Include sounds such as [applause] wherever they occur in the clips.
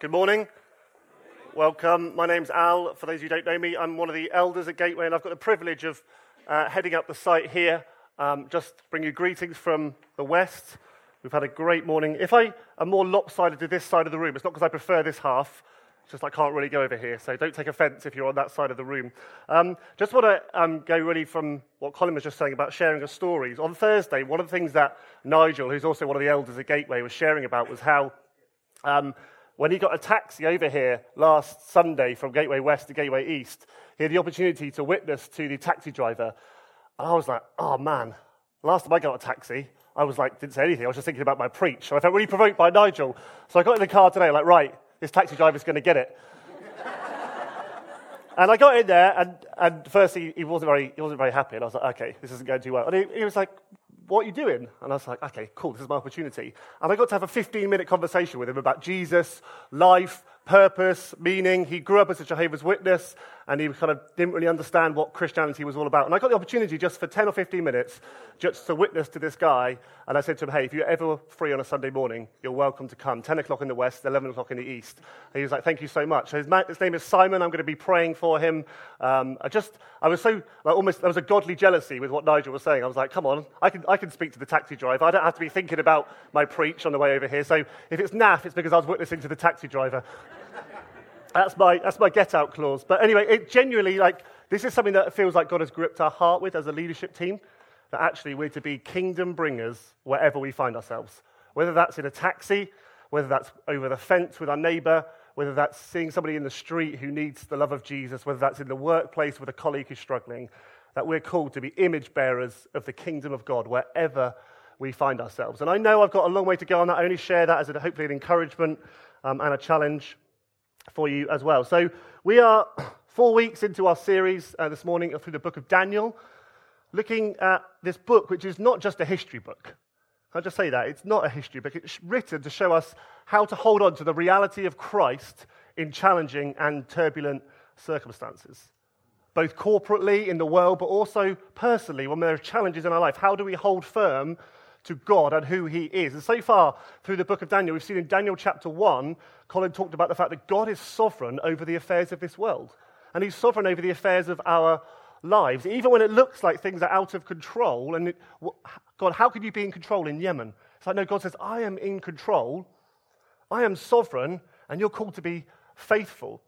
Good morning. Welcome. My name's Al. For those of you who don't know me, I'm one of the elders at Gateway, and I've got the privilege of uh, heading up the site here. Um, just bring you greetings from the west. We've had a great morning. If I am more lopsided to this side of the room, it's not because I prefer this half. Just I can't really go over here, so don't take offence if you're on that side of the room. Um, just want to um, go really from what Colin was just saying about sharing of stories. On Thursday, one of the things that Nigel, who's also one of the elders at Gateway, was sharing about was how um, when he got a taxi over here last Sunday from Gateway West to Gateway East, he had the opportunity to witness to the taxi driver. And I was like, oh man, last time I got a taxi, I was like, didn't say anything. I was just thinking about my preach. And I felt really provoked by Nigel. So I got in the car today, like, right, this taxi driver's going to get it. [laughs] and I got in there, and, and firstly, he wasn't, very, he wasn't very happy. And I was like, okay, this isn't going too well. And he, he was like, what are you doing? And I was like, okay, cool, this is my opportunity. And I got to have a 15 minute conversation with him about Jesus, life, purpose, meaning. He grew up as a Jehovah's Witness and he kind of didn't really understand what Christianity was all about. And I got the opportunity just for 10 or 15 minutes just to witness to this guy. And I said to him, hey, if you're ever free on a Sunday morning, you're welcome to come. 10 o'clock in the west, 11 o'clock in the east. And he was like, thank you so much. So his, his name is Simon. I'm going to be praying for him. Um, I just, I was so, like, almost, there was a godly jealousy with what Nigel was saying. I was like, come on, I can, I can speak to the taxi driver. I don't have to be thinking about my preach on the way over here. So if it's naff, it's because I was witnessing to the taxi driver. That's my, that's my get out clause. But anyway, it genuinely, like, this is something that feels like God has gripped our heart with as a leadership team. That actually we're to be kingdom bringers wherever we find ourselves. Whether that's in a taxi, whether that's over the fence with our neighbor, whether that's seeing somebody in the street who needs the love of Jesus, whether that's in the workplace with a colleague who's struggling, that we're called to be image bearers of the kingdom of God wherever we find ourselves. And I know I've got a long way to go on that. I only share that as a, hopefully an encouragement um, and a challenge for you as well. So, we are four weeks into our series uh, this morning through the book of Daniel, looking at this book, which is not just a history book. I'll just say that. It's not a history book. It's written to show us how to hold on to the reality of Christ in challenging and turbulent circumstances. Both corporately in the world, but also personally when there are challenges in our life. How do we hold firm to God and who He is. And so far through the book of Daniel, we've seen in Daniel chapter 1, Colin talked about the fact that God is sovereign over the affairs of this world. And He's sovereign over the affairs of our lives, even when it looks like things are out of control. And it, God, how can you be in control in Yemen? It's like, no, God says, I am in control, I am sovereign, and you're called to be faithful.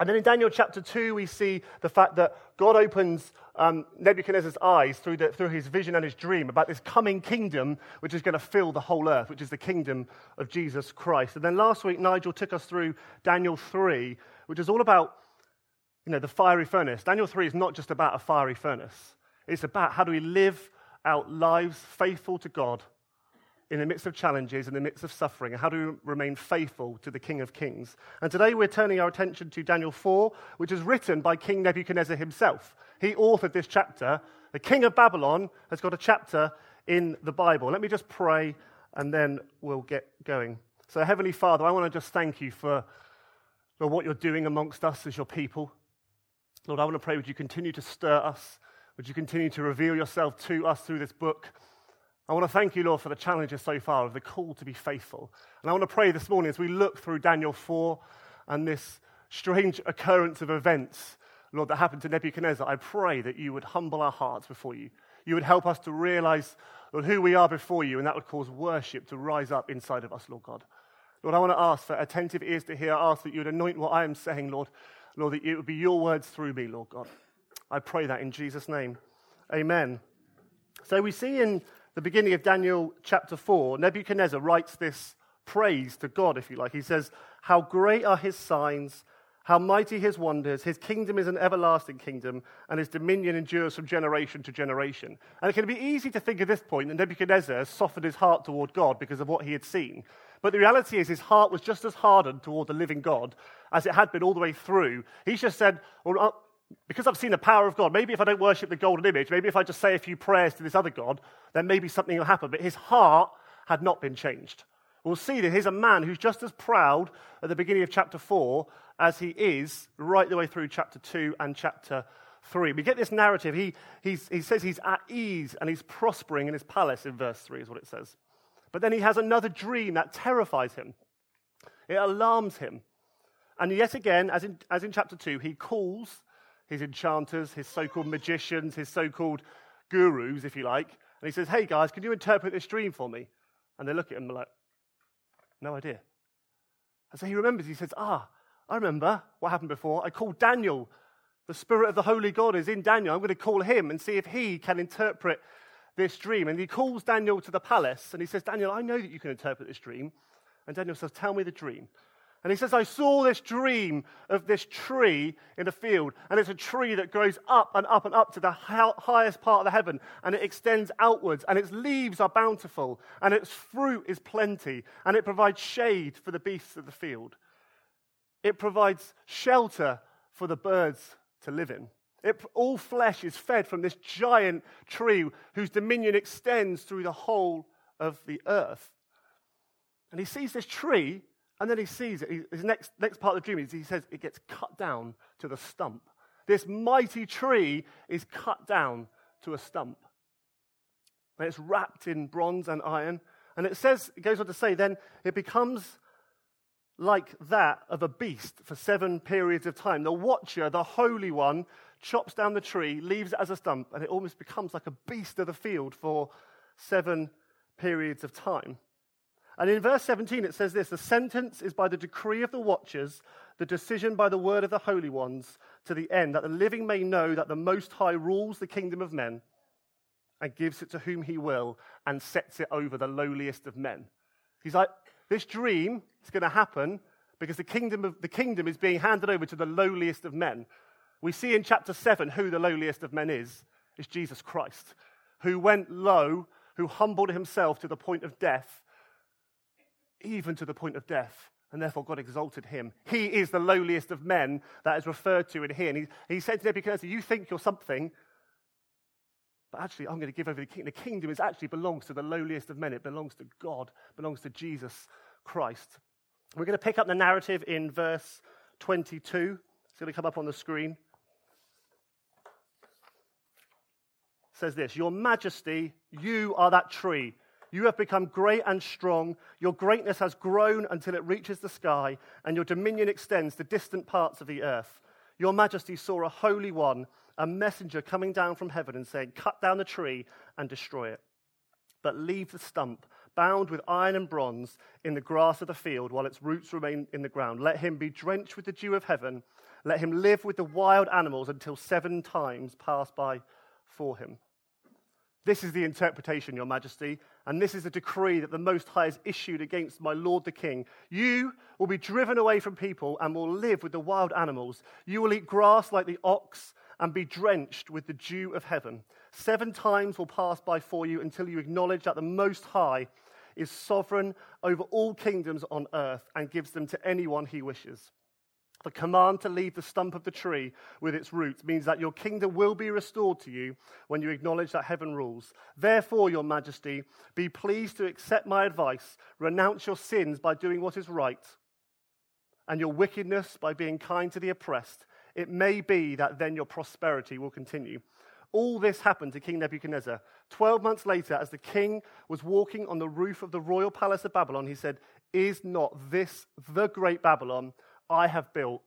And then in Daniel chapter 2, we see the fact that God opens um, Nebuchadnezzar's eyes through, the, through his vision and his dream about this coming kingdom which is going to fill the whole earth, which is the kingdom of Jesus Christ. And then last week, Nigel took us through Daniel 3, which is all about you know, the fiery furnace. Daniel 3 is not just about a fiery furnace, it's about how do we live out lives faithful to God in the midst of challenges, in the midst of suffering, and how do we remain faithful to the King of Kings. And today we're turning our attention to Daniel 4, which is written by King Nebuchadnezzar himself. He authored this chapter. The king of Babylon has got a chapter in the Bible. Let me just pray and then we'll get going. So, Heavenly Father, I want to just thank you for, for what you're doing amongst us as your people. Lord, I want to pray, would you continue to stir us? Would you continue to reveal yourself to us through this book? I want to thank you, Lord, for the challenges so far of the call to be faithful. And I want to pray this morning as we look through Daniel 4 and this strange occurrence of events, Lord, that happened to Nebuchadnezzar. I pray that you would humble our hearts before you. You would help us to realize, Lord, who we are before you, and that would cause worship to rise up inside of us, Lord God. Lord, I want to ask for attentive ears to hear. I ask that you would anoint what I am saying, Lord. Lord, that it would be your words through me, Lord God. I pray that in Jesus' name. Amen. So we see in the beginning of Daniel chapter 4, Nebuchadnezzar writes this praise to God, if you like. He says, How great are his signs, how mighty his wonders. His kingdom is an everlasting kingdom, and his dominion endures from generation to generation. And it can be easy to think at this point that Nebuchadnezzar has softened his heart toward God because of what he had seen. But the reality is, his heart was just as hardened toward the living God as it had been all the way through. He just said, Well, uh, because I've seen the power of God, maybe if I don't worship the golden image, maybe if I just say a few prayers to this other God, then maybe something will happen. But his heart had not been changed. We'll see that he's a man who's just as proud at the beginning of chapter 4 as he is right the way through chapter 2 and chapter 3. We get this narrative. He, he says he's at ease and he's prospering in his palace in verse 3, is what it says. But then he has another dream that terrifies him. It alarms him. And yet again, as in, as in chapter 2, he calls his enchanters, his so called magicians, his so called gurus, if you like, and he says, Hey guys, can you interpret this dream for me? And they look at him like, No idea. And so he remembers, he says, Ah, I remember what happened before. I called Daniel. The Spirit of the Holy God is in Daniel. I'm going to call him and see if he can interpret this dream. And he calls Daniel to the palace and he says, Daniel, I know that you can interpret this dream. And Daniel says, Tell me the dream. And he says, I saw this dream of this tree in a field, and it's a tree that grows up and up and up to the highest part of the heaven, and it extends outwards, and its leaves are bountiful, and its fruit is plenty, and it provides shade for the beasts of the field. It provides shelter for the birds to live in. It, all flesh is fed from this giant tree whose dominion extends through the whole of the earth. And he sees this tree, and then he sees it. His next, next part of the dream is he says it gets cut down to the stump. This mighty tree is cut down to a stump. And it's wrapped in bronze and iron. And it says, it goes on to say, then it becomes like that of a beast for seven periods of time. The watcher, the Holy One, chops down the tree, leaves it as a stump, and it almost becomes like a beast of the field for seven periods of time. And in verse 17, it says this The sentence is by the decree of the watchers, the decision by the word of the holy ones, to the end that the living may know that the Most High rules the kingdom of men and gives it to whom he will and sets it over the lowliest of men. He's like, This dream is going to happen because the kingdom, of, the kingdom is being handed over to the lowliest of men. We see in chapter 7 who the lowliest of men is. It's Jesus Christ, who went low, who humbled himself to the point of death, even to the point of death. And therefore, God exalted him. He is the lowliest of men that is referred to in here. And he, he said to Nebuchadnezzar, You think you're something, but actually, I'm going to give over the kingdom. The kingdom is actually belongs to the lowliest of men. It belongs to God, belongs to Jesus Christ. We're going to pick up the narrative in verse 22. It's going to come up on the screen. says this Your majesty, you are that tree. You have become great and strong. Your greatness has grown until it reaches the sky, and your dominion extends to distant parts of the earth. Your majesty saw a holy one, a messenger coming down from heaven and saying, Cut down the tree and destroy it. But leave the stump, bound with iron and bronze, in the grass of the field while its roots remain in the ground. Let him be drenched with the dew of heaven. Let him live with the wild animals until seven times pass by for him. This is the interpretation, Your Majesty, and this is the decree that the Most High has issued against my Lord the King. You will be driven away from people and will live with the wild animals. You will eat grass like the ox and be drenched with the dew of heaven. Seven times will pass by for you until you acknowledge that the Most High is sovereign over all kingdoms on earth and gives them to anyone he wishes. The command to leave the stump of the tree with its roots means that your kingdom will be restored to you when you acknowledge that heaven rules. Therefore, your majesty, be pleased to accept my advice, renounce your sins by doing what is right, and your wickedness by being kind to the oppressed. It may be that then your prosperity will continue. All this happened to King Nebuchadnezzar. Twelve months later, as the king was walking on the roof of the royal palace of Babylon, he said, Is not this the great Babylon? I have built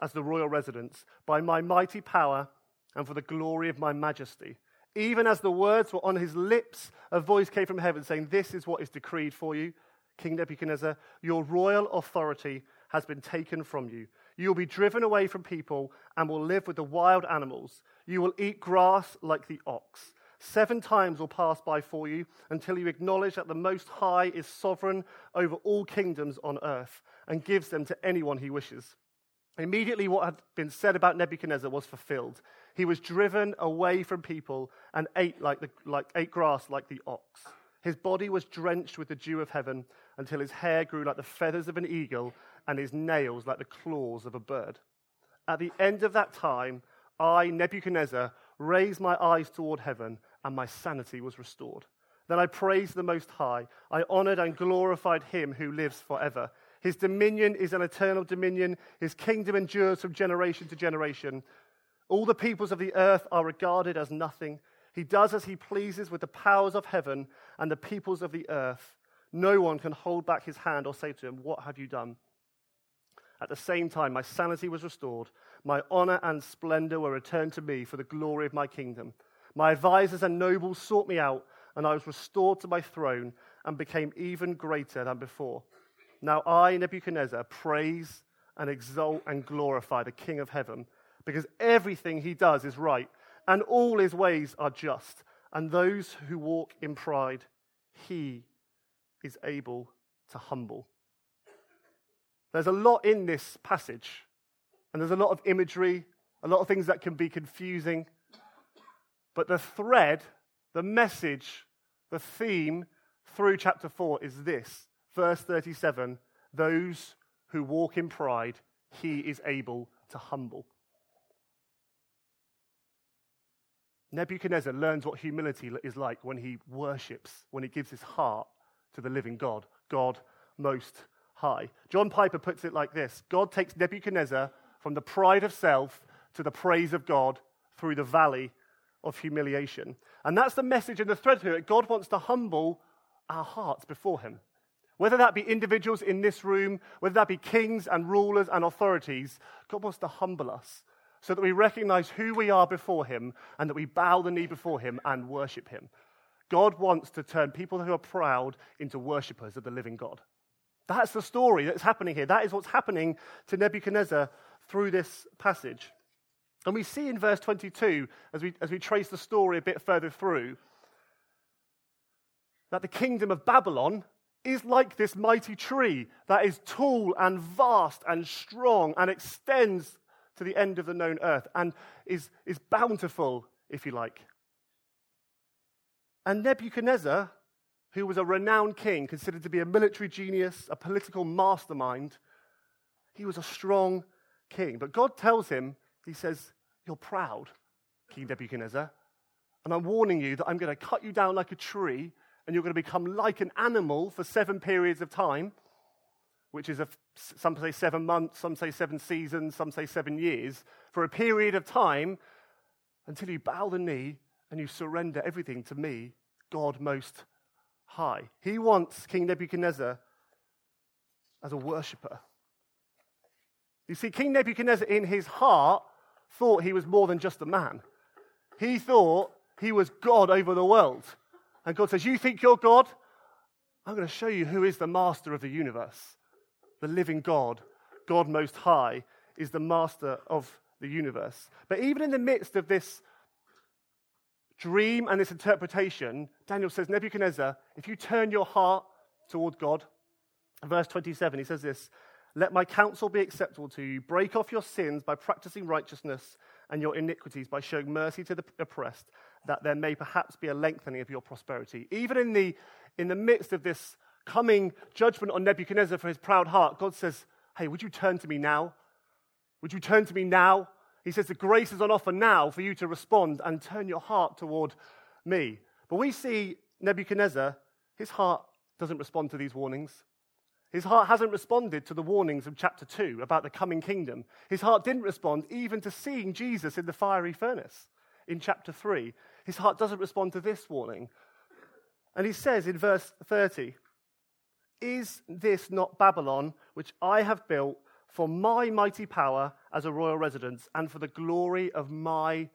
as the royal residence by my mighty power and for the glory of my majesty. Even as the words were on his lips, a voice came from heaven saying, This is what is decreed for you, King Nebuchadnezzar. Your royal authority has been taken from you. You will be driven away from people and will live with the wild animals. You will eat grass like the ox. Seven times will pass by for you until you acknowledge that the Most High is sovereign over all kingdoms on earth and gives them to anyone he wishes. Immediately, what had been said about Nebuchadnezzar was fulfilled. He was driven away from people and ate, like the, like, ate grass like the ox. His body was drenched with the dew of heaven until his hair grew like the feathers of an eagle and his nails like the claws of a bird. At the end of that time, I, Nebuchadnezzar, raised my eyes toward heaven and my sanity was restored. Then I praised the Most High. I honored and glorified him who lives forever. His dominion is an eternal dominion. His kingdom endures from generation to generation. All the peoples of the earth are regarded as nothing. He does as he pleases with the powers of heaven and the peoples of the earth. No one can hold back his hand or say to him, What have you done? At the same time, my sanity was restored. My honor and splendor were returned to me for the glory of my kingdom. My advisers and nobles sought me out, and I was restored to my throne and became even greater than before. Now I, Nebuchadnezzar, praise and exalt and glorify the King of heaven, because everything he does is right, and all his ways are just, and those who walk in pride, he is able to humble. There's a lot in this passage, and there's a lot of imagery, a lot of things that can be confusing. But the thread, the message, the theme through chapter 4 is this verse 37 those who walk in pride, he is able to humble. Nebuchadnezzar learns what humility is like when he worships, when he gives his heart to the living God, God most high. John Piper puts it like this God takes Nebuchadnezzar from the pride of self to the praise of God through the valley of humiliation. And that's the message in the thread here. God wants to humble our hearts before him. Whether that be individuals in this room, whether that be kings and rulers and authorities, God wants to humble us so that we recognize who we are before him and that we bow the knee before him and worship him. God wants to turn people who are proud into worshippers of the living God. That's the story that's happening here. That is what's happening to Nebuchadnezzar through this passage. And we see in verse 22, as we, as we trace the story a bit further through, that the kingdom of Babylon is like this mighty tree that is tall and vast and strong and extends to the end of the known earth and is, is bountiful, if you like. And Nebuchadnezzar, who was a renowned king, considered to be a military genius, a political mastermind, he was a strong king. But God tells him, He says, You're proud, King Nebuchadnezzar. And I'm warning you that I'm going to cut you down like a tree, and you're going to become like an animal for seven periods of time, which is, a, some say seven months, some say seven seasons, some say seven years, for a period of time until you bow the knee and you surrender everything to me, God Most High. He wants King Nebuchadnezzar as a worshiper. You see, King Nebuchadnezzar in his heart thought he was more than just a man. He thought he was God over the world. And God says, You think you're God? I'm going to show you who is the master of the universe. The living God, God Most High, is the master of the universe. But even in the midst of this dream and this interpretation, Daniel says, Nebuchadnezzar, if you turn your heart toward God, verse 27, he says this Let my counsel be acceptable to you. Break off your sins by practicing righteousness and your iniquities by showing mercy to the oppressed, that there may perhaps be a lengthening of your prosperity. Even in the, in the midst of this coming judgment on Nebuchadnezzar for his proud heart, God says, Hey, would you turn to me now? Would you turn to me now? He says, The grace is on offer now for you to respond and turn your heart toward me. But we see Nebuchadnezzar, his heart doesn't respond to these warnings. His heart hasn't responded to the warnings of chapter 2 about the coming kingdom. His heart didn't respond even to seeing Jesus in the fiery furnace in chapter 3. His heart doesn't respond to this warning. And he says in verse 30, Is this not Babylon, which I have built for my mighty power as a royal residence and for the glory of my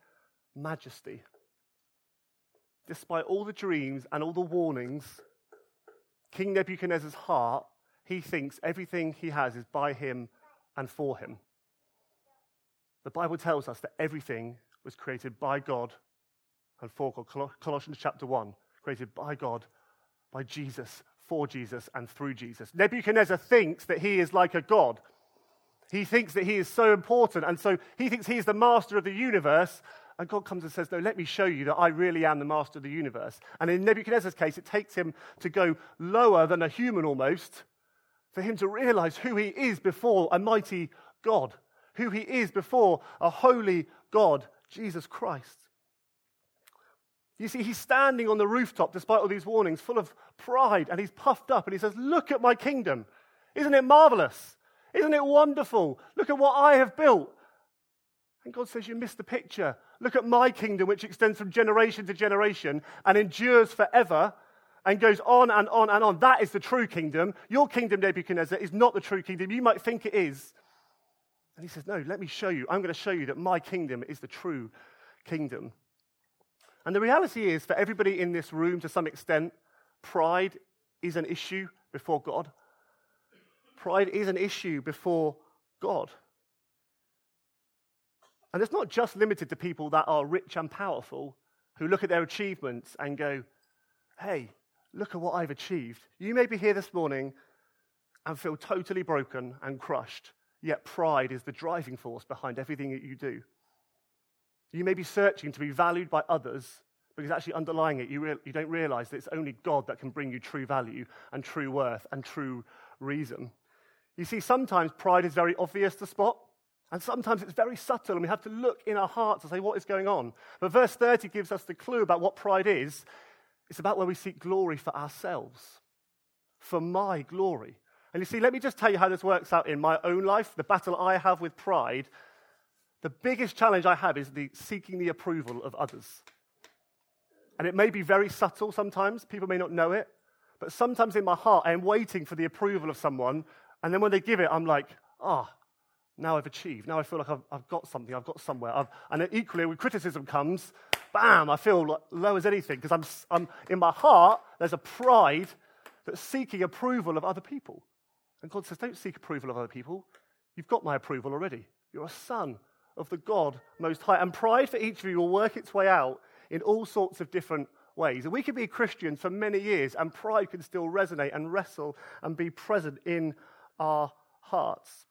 majesty. Despite all the dreams and all the warnings, King Nebuchadnezzar's heart, he thinks everything he has is by him and for him. The Bible tells us that everything was created by God and for God. Colossians chapter 1, created by God, by Jesus, for Jesus, and through Jesus. Nebuchadnezzar thinks that he is like a God he thinks that he is so important, and so he thinks he's the master of the universe. And God comes and says, No, let me show you that I really am the master of the universe. And in Nebuchadnezzar's case, it takes him to go lower than a human almost, for him to realize who he is before a mighty God, who he is before a holy God, Jesus Christ. You see, he's standing on the rooftop despite all these warnings, full of pride, and he's puffed up, and he says, Look at my kingdom. Isn't it marvelous? Isn't it wonderful? Look at what I have built. And God says, You missed the picture. Look at my kingdom, which extends from generation to generation and endures forever and goes on and on and on. That is the true kingdom. Your kingdom, Nebuchadnezzar, is not the true kingdom. You might think it is, And he says, No, let me show you. I'm going to show you that my kingdom is the true kingdom. And the reality is, for everybody in this room to some extent, pride is an issue before God. Pride is an issue before God. And it's not just limited to people that are rich and powerful who look at their achievements and go, hey, look at what I've achieved. You may be here this morning and feel totally broken and crushed, yet pride is the driving force behind everything that you do. You may be searching to be valued by others because actually underlying it, you, re- you don't realize that it's only God that can bring you true value and true worth and true reason. You see, sometimes pride is very obvious to spot. And sometimes it's very subtle, and we have to look in our hearts and say, What is going on? But verse 30 gives us the clue about what pride is. It's about where we seek glory for ourselves, for my glory. And you see, let me just tell you how this works out in my own life, the battle I have with pride. The biggest challenge I have is the seeking the approval of others. And it may be very subtle sometimes, people may not know it, but sometimes in my heart I am waiting for the approval of someone, and then when they give it, I'm like, ah, oh, now I've achieved. Now I feel like I've, I've got something, I've got somewhere. I've, and equally, when criticism comes, bam, I feel low as anything because I'm, I'm, in my heart, there's a pride that's seeking approval of other people. And God says, don't seek approval of other people. You've got my approval already. You're a son of the God Most High. And pride for each of you will work its way out in all sorts of different ways. And we can be Christians for many years, and pride can still resonate and wrestle and be present in our hearts.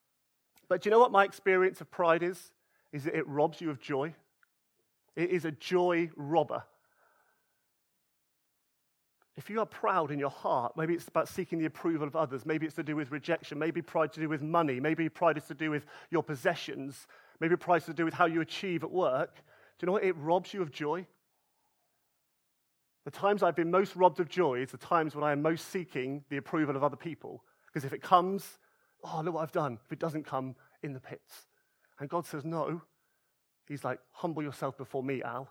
But do you know what my experience of pride is? Is that it robs you of joy. It is a joy robber. If you are proud in your heart, maybe it's about seeking the approval of others, maybe it's to do with rejection, maybe pride to do with money, maybe pride is to do with your possessions, maybe pride is to do with how you achieve at work. Do you know what? It robs you of joy. The times I've been most robbed of joy is the times when I am most seeking the approval of other people. Because if it comes, oh, look what I've done. If it doesn't come, in the pits. And God says, no. He's like, humble yourself before me, Al.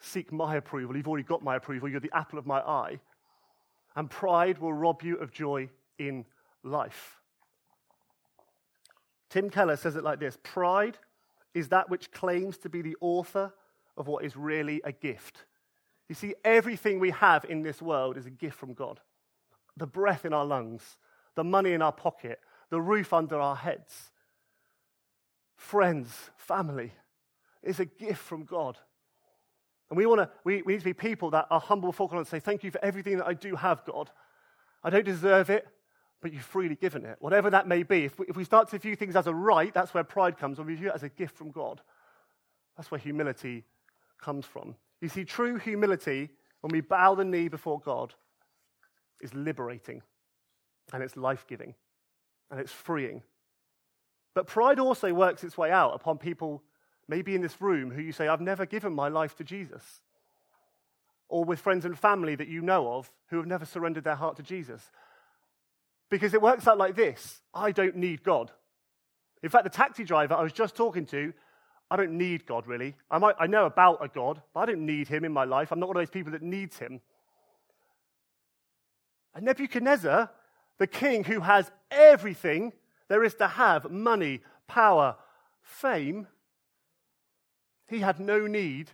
Seek my approval. You've already got my approval. You're the apple of my eye. And pride will rob you of joy in life. Tim Keller says it like this Pride is that which claims to be the author of what is really a gift. You see, everything we have in this world is a gift from God. The breath in our lungs, the money in our pocket, the roof under our heads, friends, family is a gift from God. And we, wanna, we, we need to be people that are humble before God and say, Thank you for everything that I do have, God. I don't deserve it, but you've freely given it. Whatever that may be. If we, if we start to view things as a right, that's where pride comes. When we view it as a gift from God, that's where humility comes from. You see, true humility, when we bow the knee before God, is liberating and it's life giving and it's freeing. But pride also works its way out upon people, maybe in this room, who you say, I've never given my life to Jesus. Or with friends and family that you know of who have never surrendered their heart to Jesus. Because it works out like this I don't need God. In fact, the taxi driver I was just talking to, I don't need God really. I, might, I know about a God, but I don't need him in my life. I'm not one of those people that needs him. And Nebuchadnezzar, the king who has everything there is to have money, power, fame, he had no need,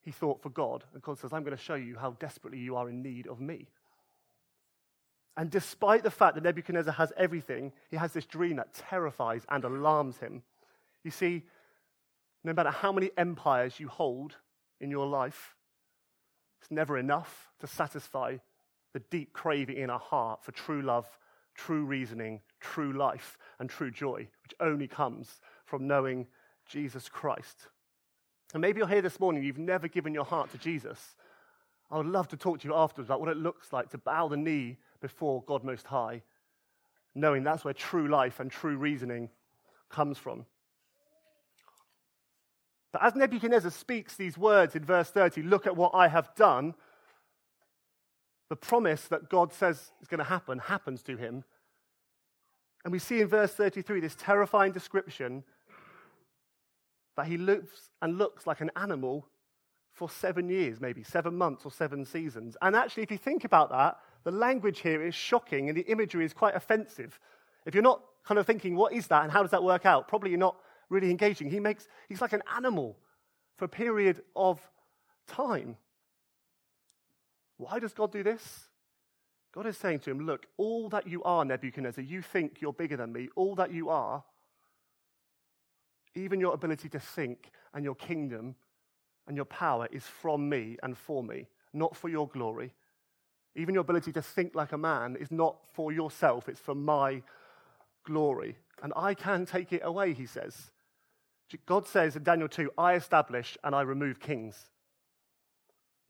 he thought, for God. And God says, I'm going to show you how desperately you are in need of me. And despite the fact that Nebuchadnezzar has everything, he has this dream that terrifies and alarms him. You see, no matter how many empires you hold in your life, it's never enough to satisfy the deep craving in our heart for true love true reasoning, true life, and true joy, which only comes from knowing Jesus Christ. And maybe you're here this morning, you've never given your heart to Jesus. I would love to talk to you afterwards about what it looks like to bow the knee before God Most High, knowing that's where true life and true reasoning comes from. But as Nebuchadnezzar speaks these words in verse 30, look at what I have done, the promise that God says is going to happen happens to him. And we see in verse 33 this terrifying description that he looks and looks like an animal for seven years, maybe seven months or seven seasons. And actually, if you think about that, the language here is shocking and the imagery is quite offensive. If you're not kind of thinking, what is that and how does that work out? Probably you're not really engaging. He makes, he's like an animal for a period of time. Why does God do this? God is saying to him, Look, all that you are, Nebuchadnezzar, you think you're bigger than me. All that you are, even your ability to think and your kingdom and your power is from me and for me, not for your glory. Even your ability to think like a man is not for yourself, it's for my glory. And I can take it away, he says. God says in Daniel 2, I establish and I remove kings.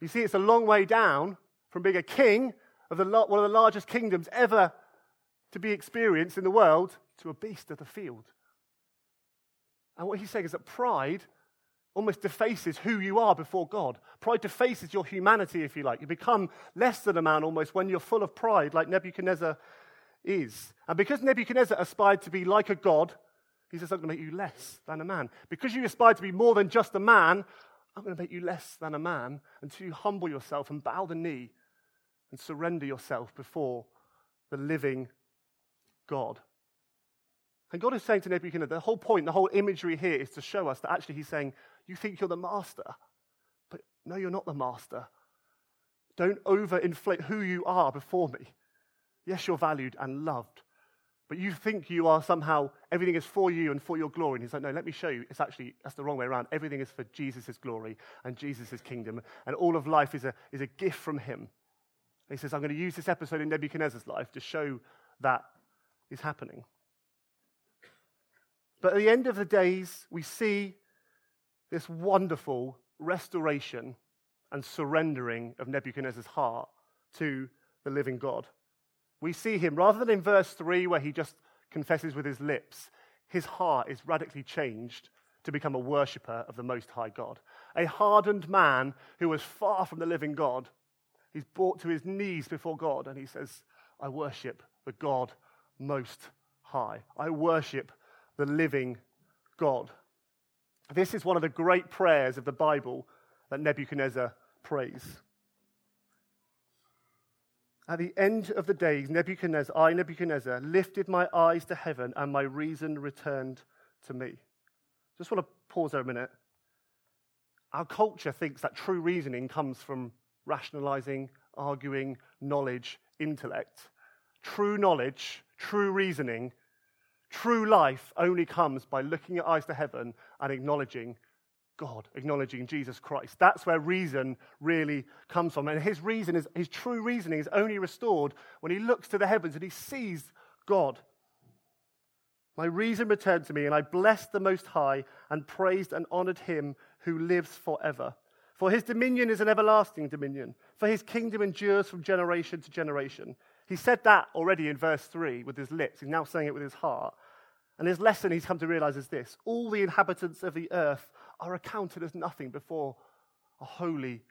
You see, it's a long way down from being a king of the, one of the largest kingdoms ever to be experienced in the world to a beast of the field. And what he's saying is that pride almost defaces who you are before God. Pride defaces your humanity, if you like. You become less than a man almost when you're full of pride, like Nebuchadnezzar is. And because Nebuchadnezzar aspired to be like a god, he says, I'm going to make you less than a man. Because you aspire to be more than just a man, I'm going to make you less than a man until you humble yourself and bow the knee and surrender yourself before the living God. And God is saying to Nebuchadnezzar, the whole point, the whole imagery here is to show us that actually he's saying, You think you're the master, but no, you're not the master. Don't overinflate who you are before me. Yes, you're valued and loved, but you think you are somehow, everything is for you and for your glory. And he's like, No, let me show you. It's actually, that's the wrong way around. Everything is for Jesus' glory and Jesus' kingdom, and all of life is a, is a gift from him. And he says, I'm going to use this episode in Nebuchadnezzar's life to show that is happening. But at the end of the days, we see this wonderful restoration and surrendering of Nebuchadnezzar's heart to the living God. We see him, rather than in verse 3, where he just confesses with his lips, his heart is radically changed to become a worshiper of the Most High God. A hardened man who was far from the living God He's brought to his knees before God and he says, I worship the God most high. I worship the living God. This is one of the great prayers of the Bible that Nebuchadnezzar prays. At the end of the days, Nebuchadnezzar, I, Nebuchadnezzar, lifted my eyes to heaven and my reason returned to me. Just want to pause there a minute. Our culture thinks that true reasoning comes from rationalizing, arguing, knowledge, intellect. True knowledge, true reasoning, true life only comes by looking your eyes to heaven and acknowledging God, acknowledging Jesus Christ. That's where reason really comes from. And his reason is his true reasoning is only restored when he looks to the heavens and he sees God. My reason returned to me, and I blessed the Most High and praised and honored him who lives forever. For his dominion is an everlasting dominion, for his kingdom endures from generation to generation. He said that already in verse 3 with his lips. He's now saying it with his heart. And his lesson he's come to realize is this all the inhabitants of the earth are accounted as nothing before a holy,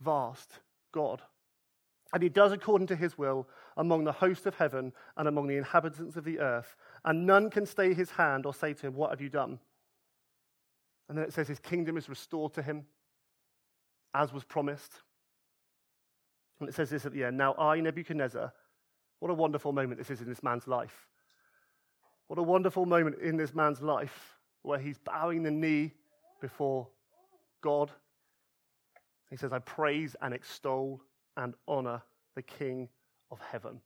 vast God. And he does according to his will among the host of heaven and among the inhabitants of the earth. And none can stay his hand or say to him, What have you done? And then it says his kingdom is restored to him as was promised. And it says this at the end Now I, Nebuchadnezzar, what a wonderful moment this is in this man's life. What a wonderful moment in this man's life where he's bowing the knee before God. He says, I praise and extol and honor the King of heaven.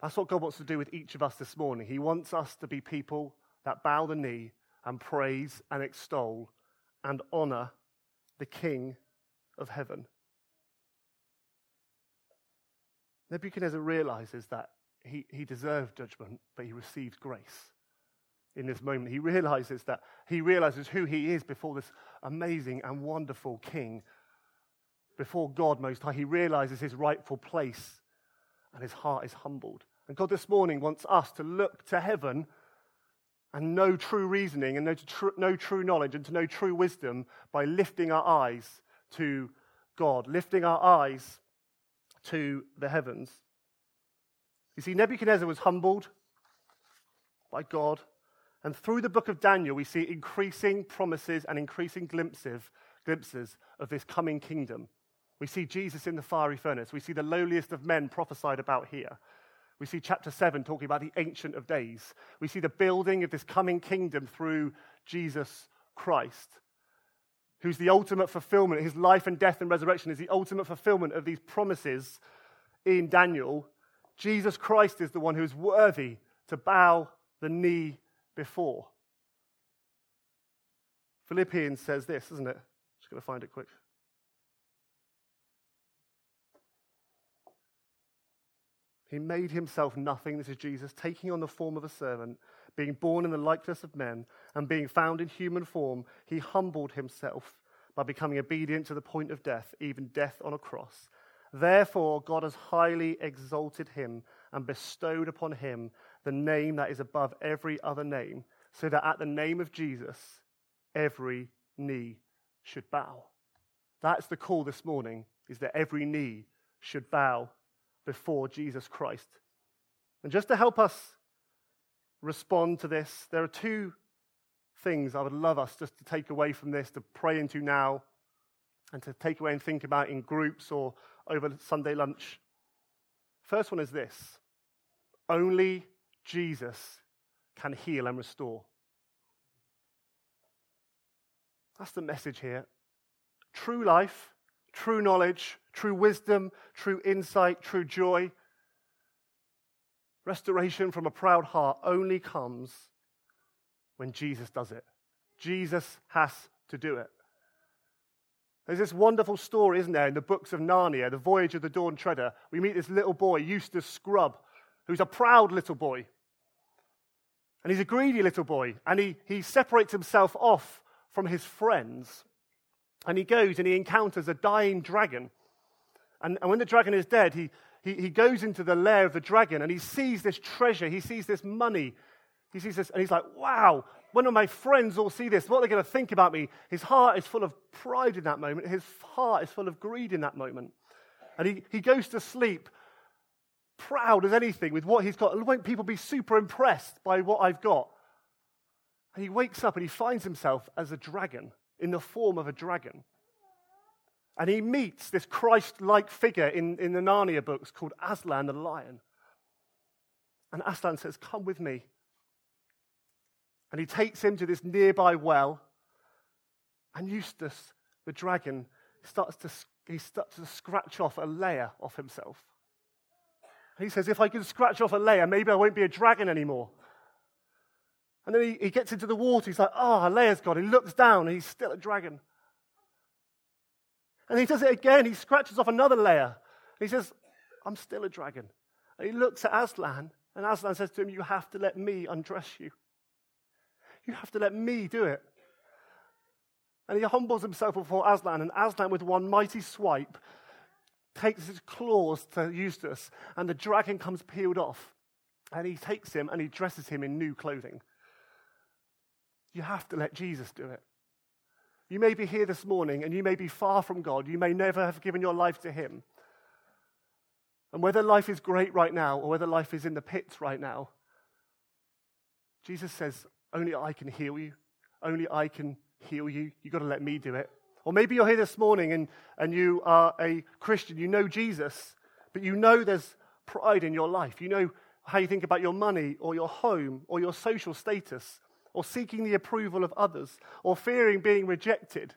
That's what God wants to do with each of us this morning. He wants us to be people that bow the knee and praise and extol and honor the King of heaven. Nebuchadnezzar realizes that he, he deserved judgment, but he received grace in this moment. He realizes that he realizes who he is before this amazing and wonderful king, before God Most High. He realizes his rightful place, and his heart is humbled. And God this morning wants us to look to heaven and know true reasoning and know, tr- know true knowledge and to know true wisdom by lifting our eyes to God, lifting our eyes to the heavens. You see, Nebuchadnezzar was humbled by God, and through the book of Daniel, we see increasing promises and increasing glimpses, glimpses of this coming kingdom. We see Jesus in the fiery furnace. We see the lowliest of men prophesied about here. We see chapter 7 talking about the Ancient of Days. We see the building of this coming kingdom through Jesus Christ, who's the ultimate fulfillment. His life and death and resurrection is the ultimate fulfillment of these promises in Daniel. Jesus Christ is the one who is worthy to bow the knee before. Philippians says this, isn't it? Just going to find it quick. He made himself nothing, this is Jesus, taking on the form of a servant, being born in the likeness of men, and being found in human form, he humbled himself by becoming obedient to the point of death, even death on a cross. Therefore, God has highly exalted him and bestowed upon him the name that is above every other name, so that at the name of Jesus, every knee should bow. That's the call this morning, is that every knee should bow before Jesus Christ. And just to help us respond to this, there are two things I would love us just to take away from this, to pray into now, and to take away and think about in groups or over Sunday lunch. First one is this only Jesus can heal and restore. That's the message here. True life, true knowledge, true wisdom, true insight, true joy. Restoration from a proud heart only comes when Jesus does it. Jesus has to do it. There's this wonderful story, isn't there, in the books of Narnia, The Voyage of the Dawn Treader. We meet this little boy, Eustace Scrubb, who's a proud little boy. And he's a greedy little boy. And he, he separates himself off from his friends. And he goes and he encounters a dying dragon. And, and when the dragon is dead, he, he, he goes into the lair of the dragon and he sees this treasure. He sees this money. He sees this and he's like, wow, when will my friends all see this, what are they going to think about me? His heart is full of pride in that moment. His heart is full of greed in that moment. And he, he goes to sleep proud as anything with what he's got. Won't people be super impressed by what I've got? And he wakes up and he finds himself as a dragon, in the form of a dragon. And he meets this Christ like figure in, in the Narnia books called Aslan the lion. And Aslan says, Come with me. And he takes him to this nearby well. And Eustace, the dragon, starts to, he starts to scratch off a layer of himself. He says, If I can scratch off a layer, maybe I won't be a dragon anymore. And then he, he gets into the water. He's like, oh, a layer's gone. He looks down and he's still a dragon. And he does it again. He scratches off another layer. he says, I'm still a dragon. And he looks at Aslan, and Aslan says to him, You have to let me undress you. You have to let me do it. And he humbles himself before Aslan, and Aslan, with one mighty swipe, takes his claws to Eustace, and the dragon comes peeled off. And he takes him and he dresses him in new clothing. You have to let Jesus do it. You may be here this morning and you may be far from God. You may never have given your life to Him. And whether life is great right now or whether life is in the pits right now, Jesus says, Only I can heal you. Only I can heal you. You've got to let me do it. Or maybe you're here this morning and, and you are a Christian. You know Jesus, but you know there's pride in your life. You know how you think about your money or your home or your social status or seeking the approval of others or fearing being rejected.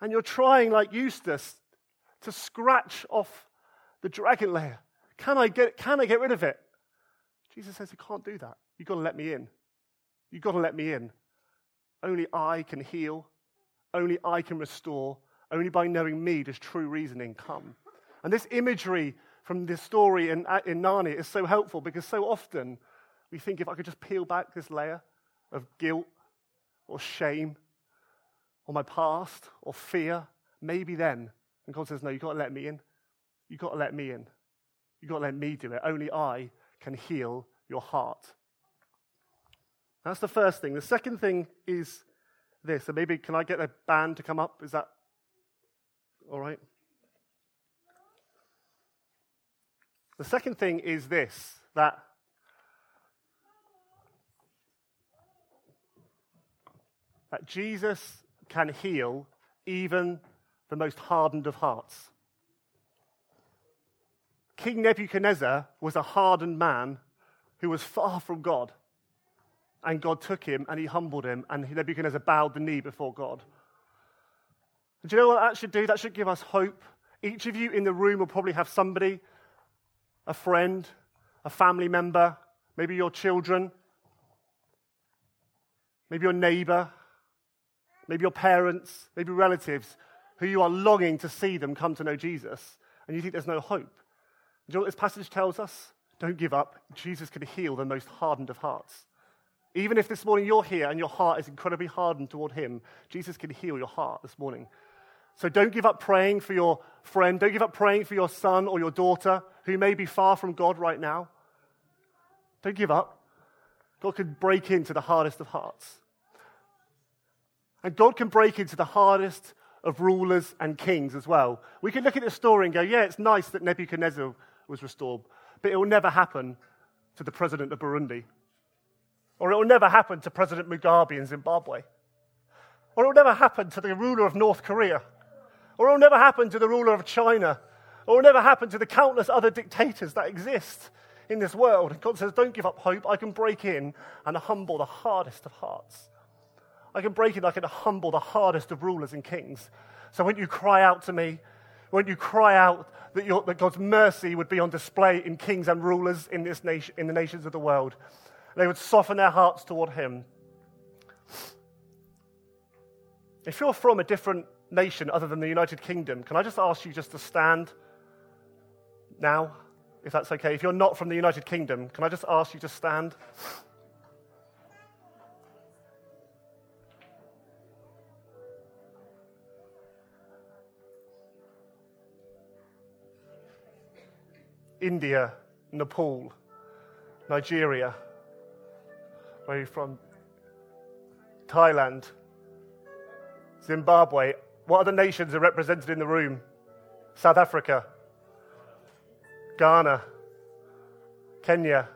And you're trying, like Eustace, to scratch off the dragon layer. Can I get, can I get rid of it? Jesus says, You can't do that. You've got to let me in. You've got to let me in. Only I can heal. Only I can restore. Only by knowing me does true reasoning come. And this imagery from this story in, in Narnia is so helpful because so often we think if I could just peel back this layer, of guilt or shame or my past or fear, maybe then. And God says, No, you've got to let me in. You've got to let me in. You've got to let me do it. Only I can heal your heart. That's the first thing. The second thing is this. So maybe can I get a band to come up? Is that all right? The second thing is this that that Jesus can heal even the most hardened of hearts. King Nebuchadnezzar was a hardened man who was far from God. And God took him and he humbled him, and Nebuchadnezzar bowed the knee before God. Do you know what that should do? That should give us hope. Each of you in the room will probably have somebody, a friend, a family member, maybe your children, maybe your neighbor, maybe your parents, maybe relatives, who you are longing to see them come to know Jesus, and you think there's no hope. Do you know what this passage tells us? Don't give up. Jesus can heal the most hardened of hearts. Even if this morning you're here and your heart is incredibly hardened toward Him, Jesus can heal your heart this morning. So don't give up praying for your friend. Don't give up praying for your son or your daughter who may be far from God right now. Don't give up. God can break into the hardest of hearts. And God can break into the hardest of rulers and kings as well. We can look at the story and go, yeah, it's nice that Nebuchadnezzar was restored, but it will never happen to the president of Burundi. Or it will never happen to President Mugabe in Zimbabwe. Or it will never happen to the ruler of North Korea. Or it will never happen to the ruler of China. Or it will never happen to the countless other dictators that exist in this world. And God says, Don't give up hope. I can break in and humble the hardest of hearts. I can break in, I can humble the hardest of rulers and kings. So when you cry out to me, when you cry out that, that God's mercy would be on display in kings and rulers in, this nation, in the nations of the world, they would soften their hearts toward Him. If you're from a different nation other than the United Kingdom, can I just ask you just to stand now, if that's okay? If you're not from the United Kingdom, can I just ask you to stand? India, Nepal, Nigeria. Where you from? Thailand, Zimbabwe. What other nations are represented in the room? South Africa, Ghana, Kenya.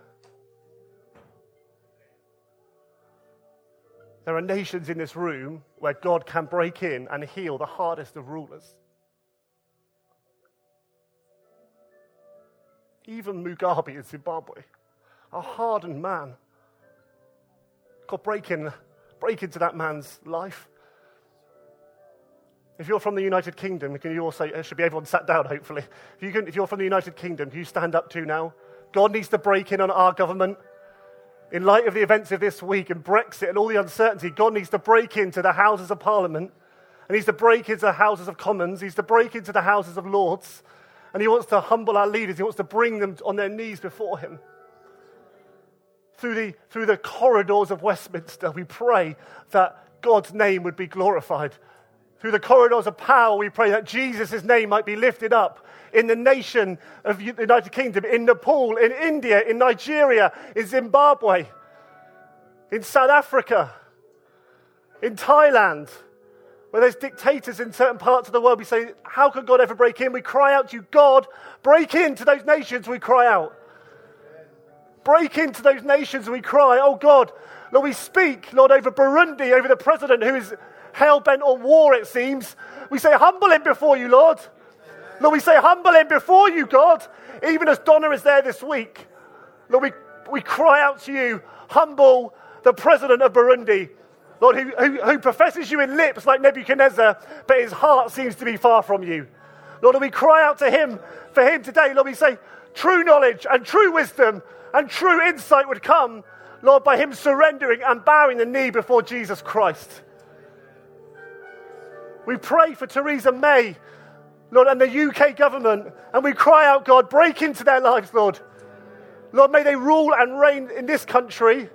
There are nations in this room where God can break in and heal the hardest of rulers. Even Mugabe in Zimbabwe, a hardened man. God, break, in, break into that man's life. If you're from the United Kingdom, can you also, it should be everyone sat down, hopefully. If, you can, if you're from the United Kingdom, can you stand up too now? God needs to break in on our government. In light of the events of this week and Brexit and all the uncertainty, God needs to break into the Houses of Parliament. And He's to break into the Houses of Commons. He's to break into the Houses of Lords. And he wants to humble our leaders. He wants to bring them on their knees before him. Through the, through the corridors of Westminster, we pray that God's name would be glorified. Through the corridors of power, we pray that Jesus' name might be lifted up in the nation of the United Kingdom, in Nepal, in India, in Nigeria, in Zimbabwe, in South Africa, in Thailand where there's dictators in certain parts of the world, we say, How could God ever break in? We cry out to you, God, break into those nations, we cry out. Break into those nations, and we cry, Oh God, Lord, we speak, Lord, over Burundi, over the president who is hell bent on war, it seems. We say, Humble him before you, Lord. Lord, we say, Humble him before you, God. Even as Donna is there this week, Lord, we, we cry out to you, Humble the president of Burundi. Lord, who, who, who professes you in lips like Nebuchadnezzar, but his heart seems to be far from you. Lord, we cry out to him for him today. Lord, we say true knowledge and true wisdom and true insight would come, Lord, by him surrendering and bowing the knee before Jesus Christ. We pray for Theresa May, Lord, and the UK government, and we cry out, God, break into their lives, Lord. Lord, may they rule and reign in this country,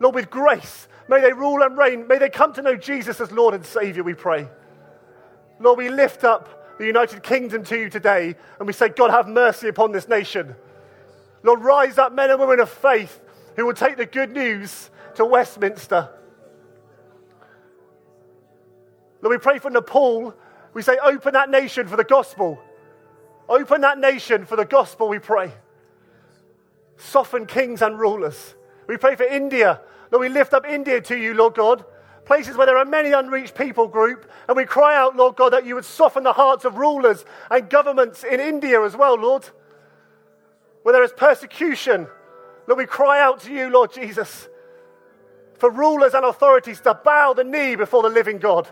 Lord, with grace May they rule and reign. May they come to know Jesus as Lord and Savior, we pray. Lord, we lift up the United Kingdom to you today and we say, God, have mercy upon this nation. Lord, rise up men and women of faith who will take the good news to Westminster. Lord, we pray for Nepal. We say, open that nation for the gospel. Open that nation for the gospel, we pray. Soften kings and rulers. We pray for India. Lord, we lift up India to you, Lord God. Places where there are many unreached people group. And we cry out, Lord God, that you would soften the hearts of rulers and governments in India as well, Lord. Where there is persecution, Lord, we cry out to you, Lord Jesus, for rulers and authorities to bow the knee before the living God.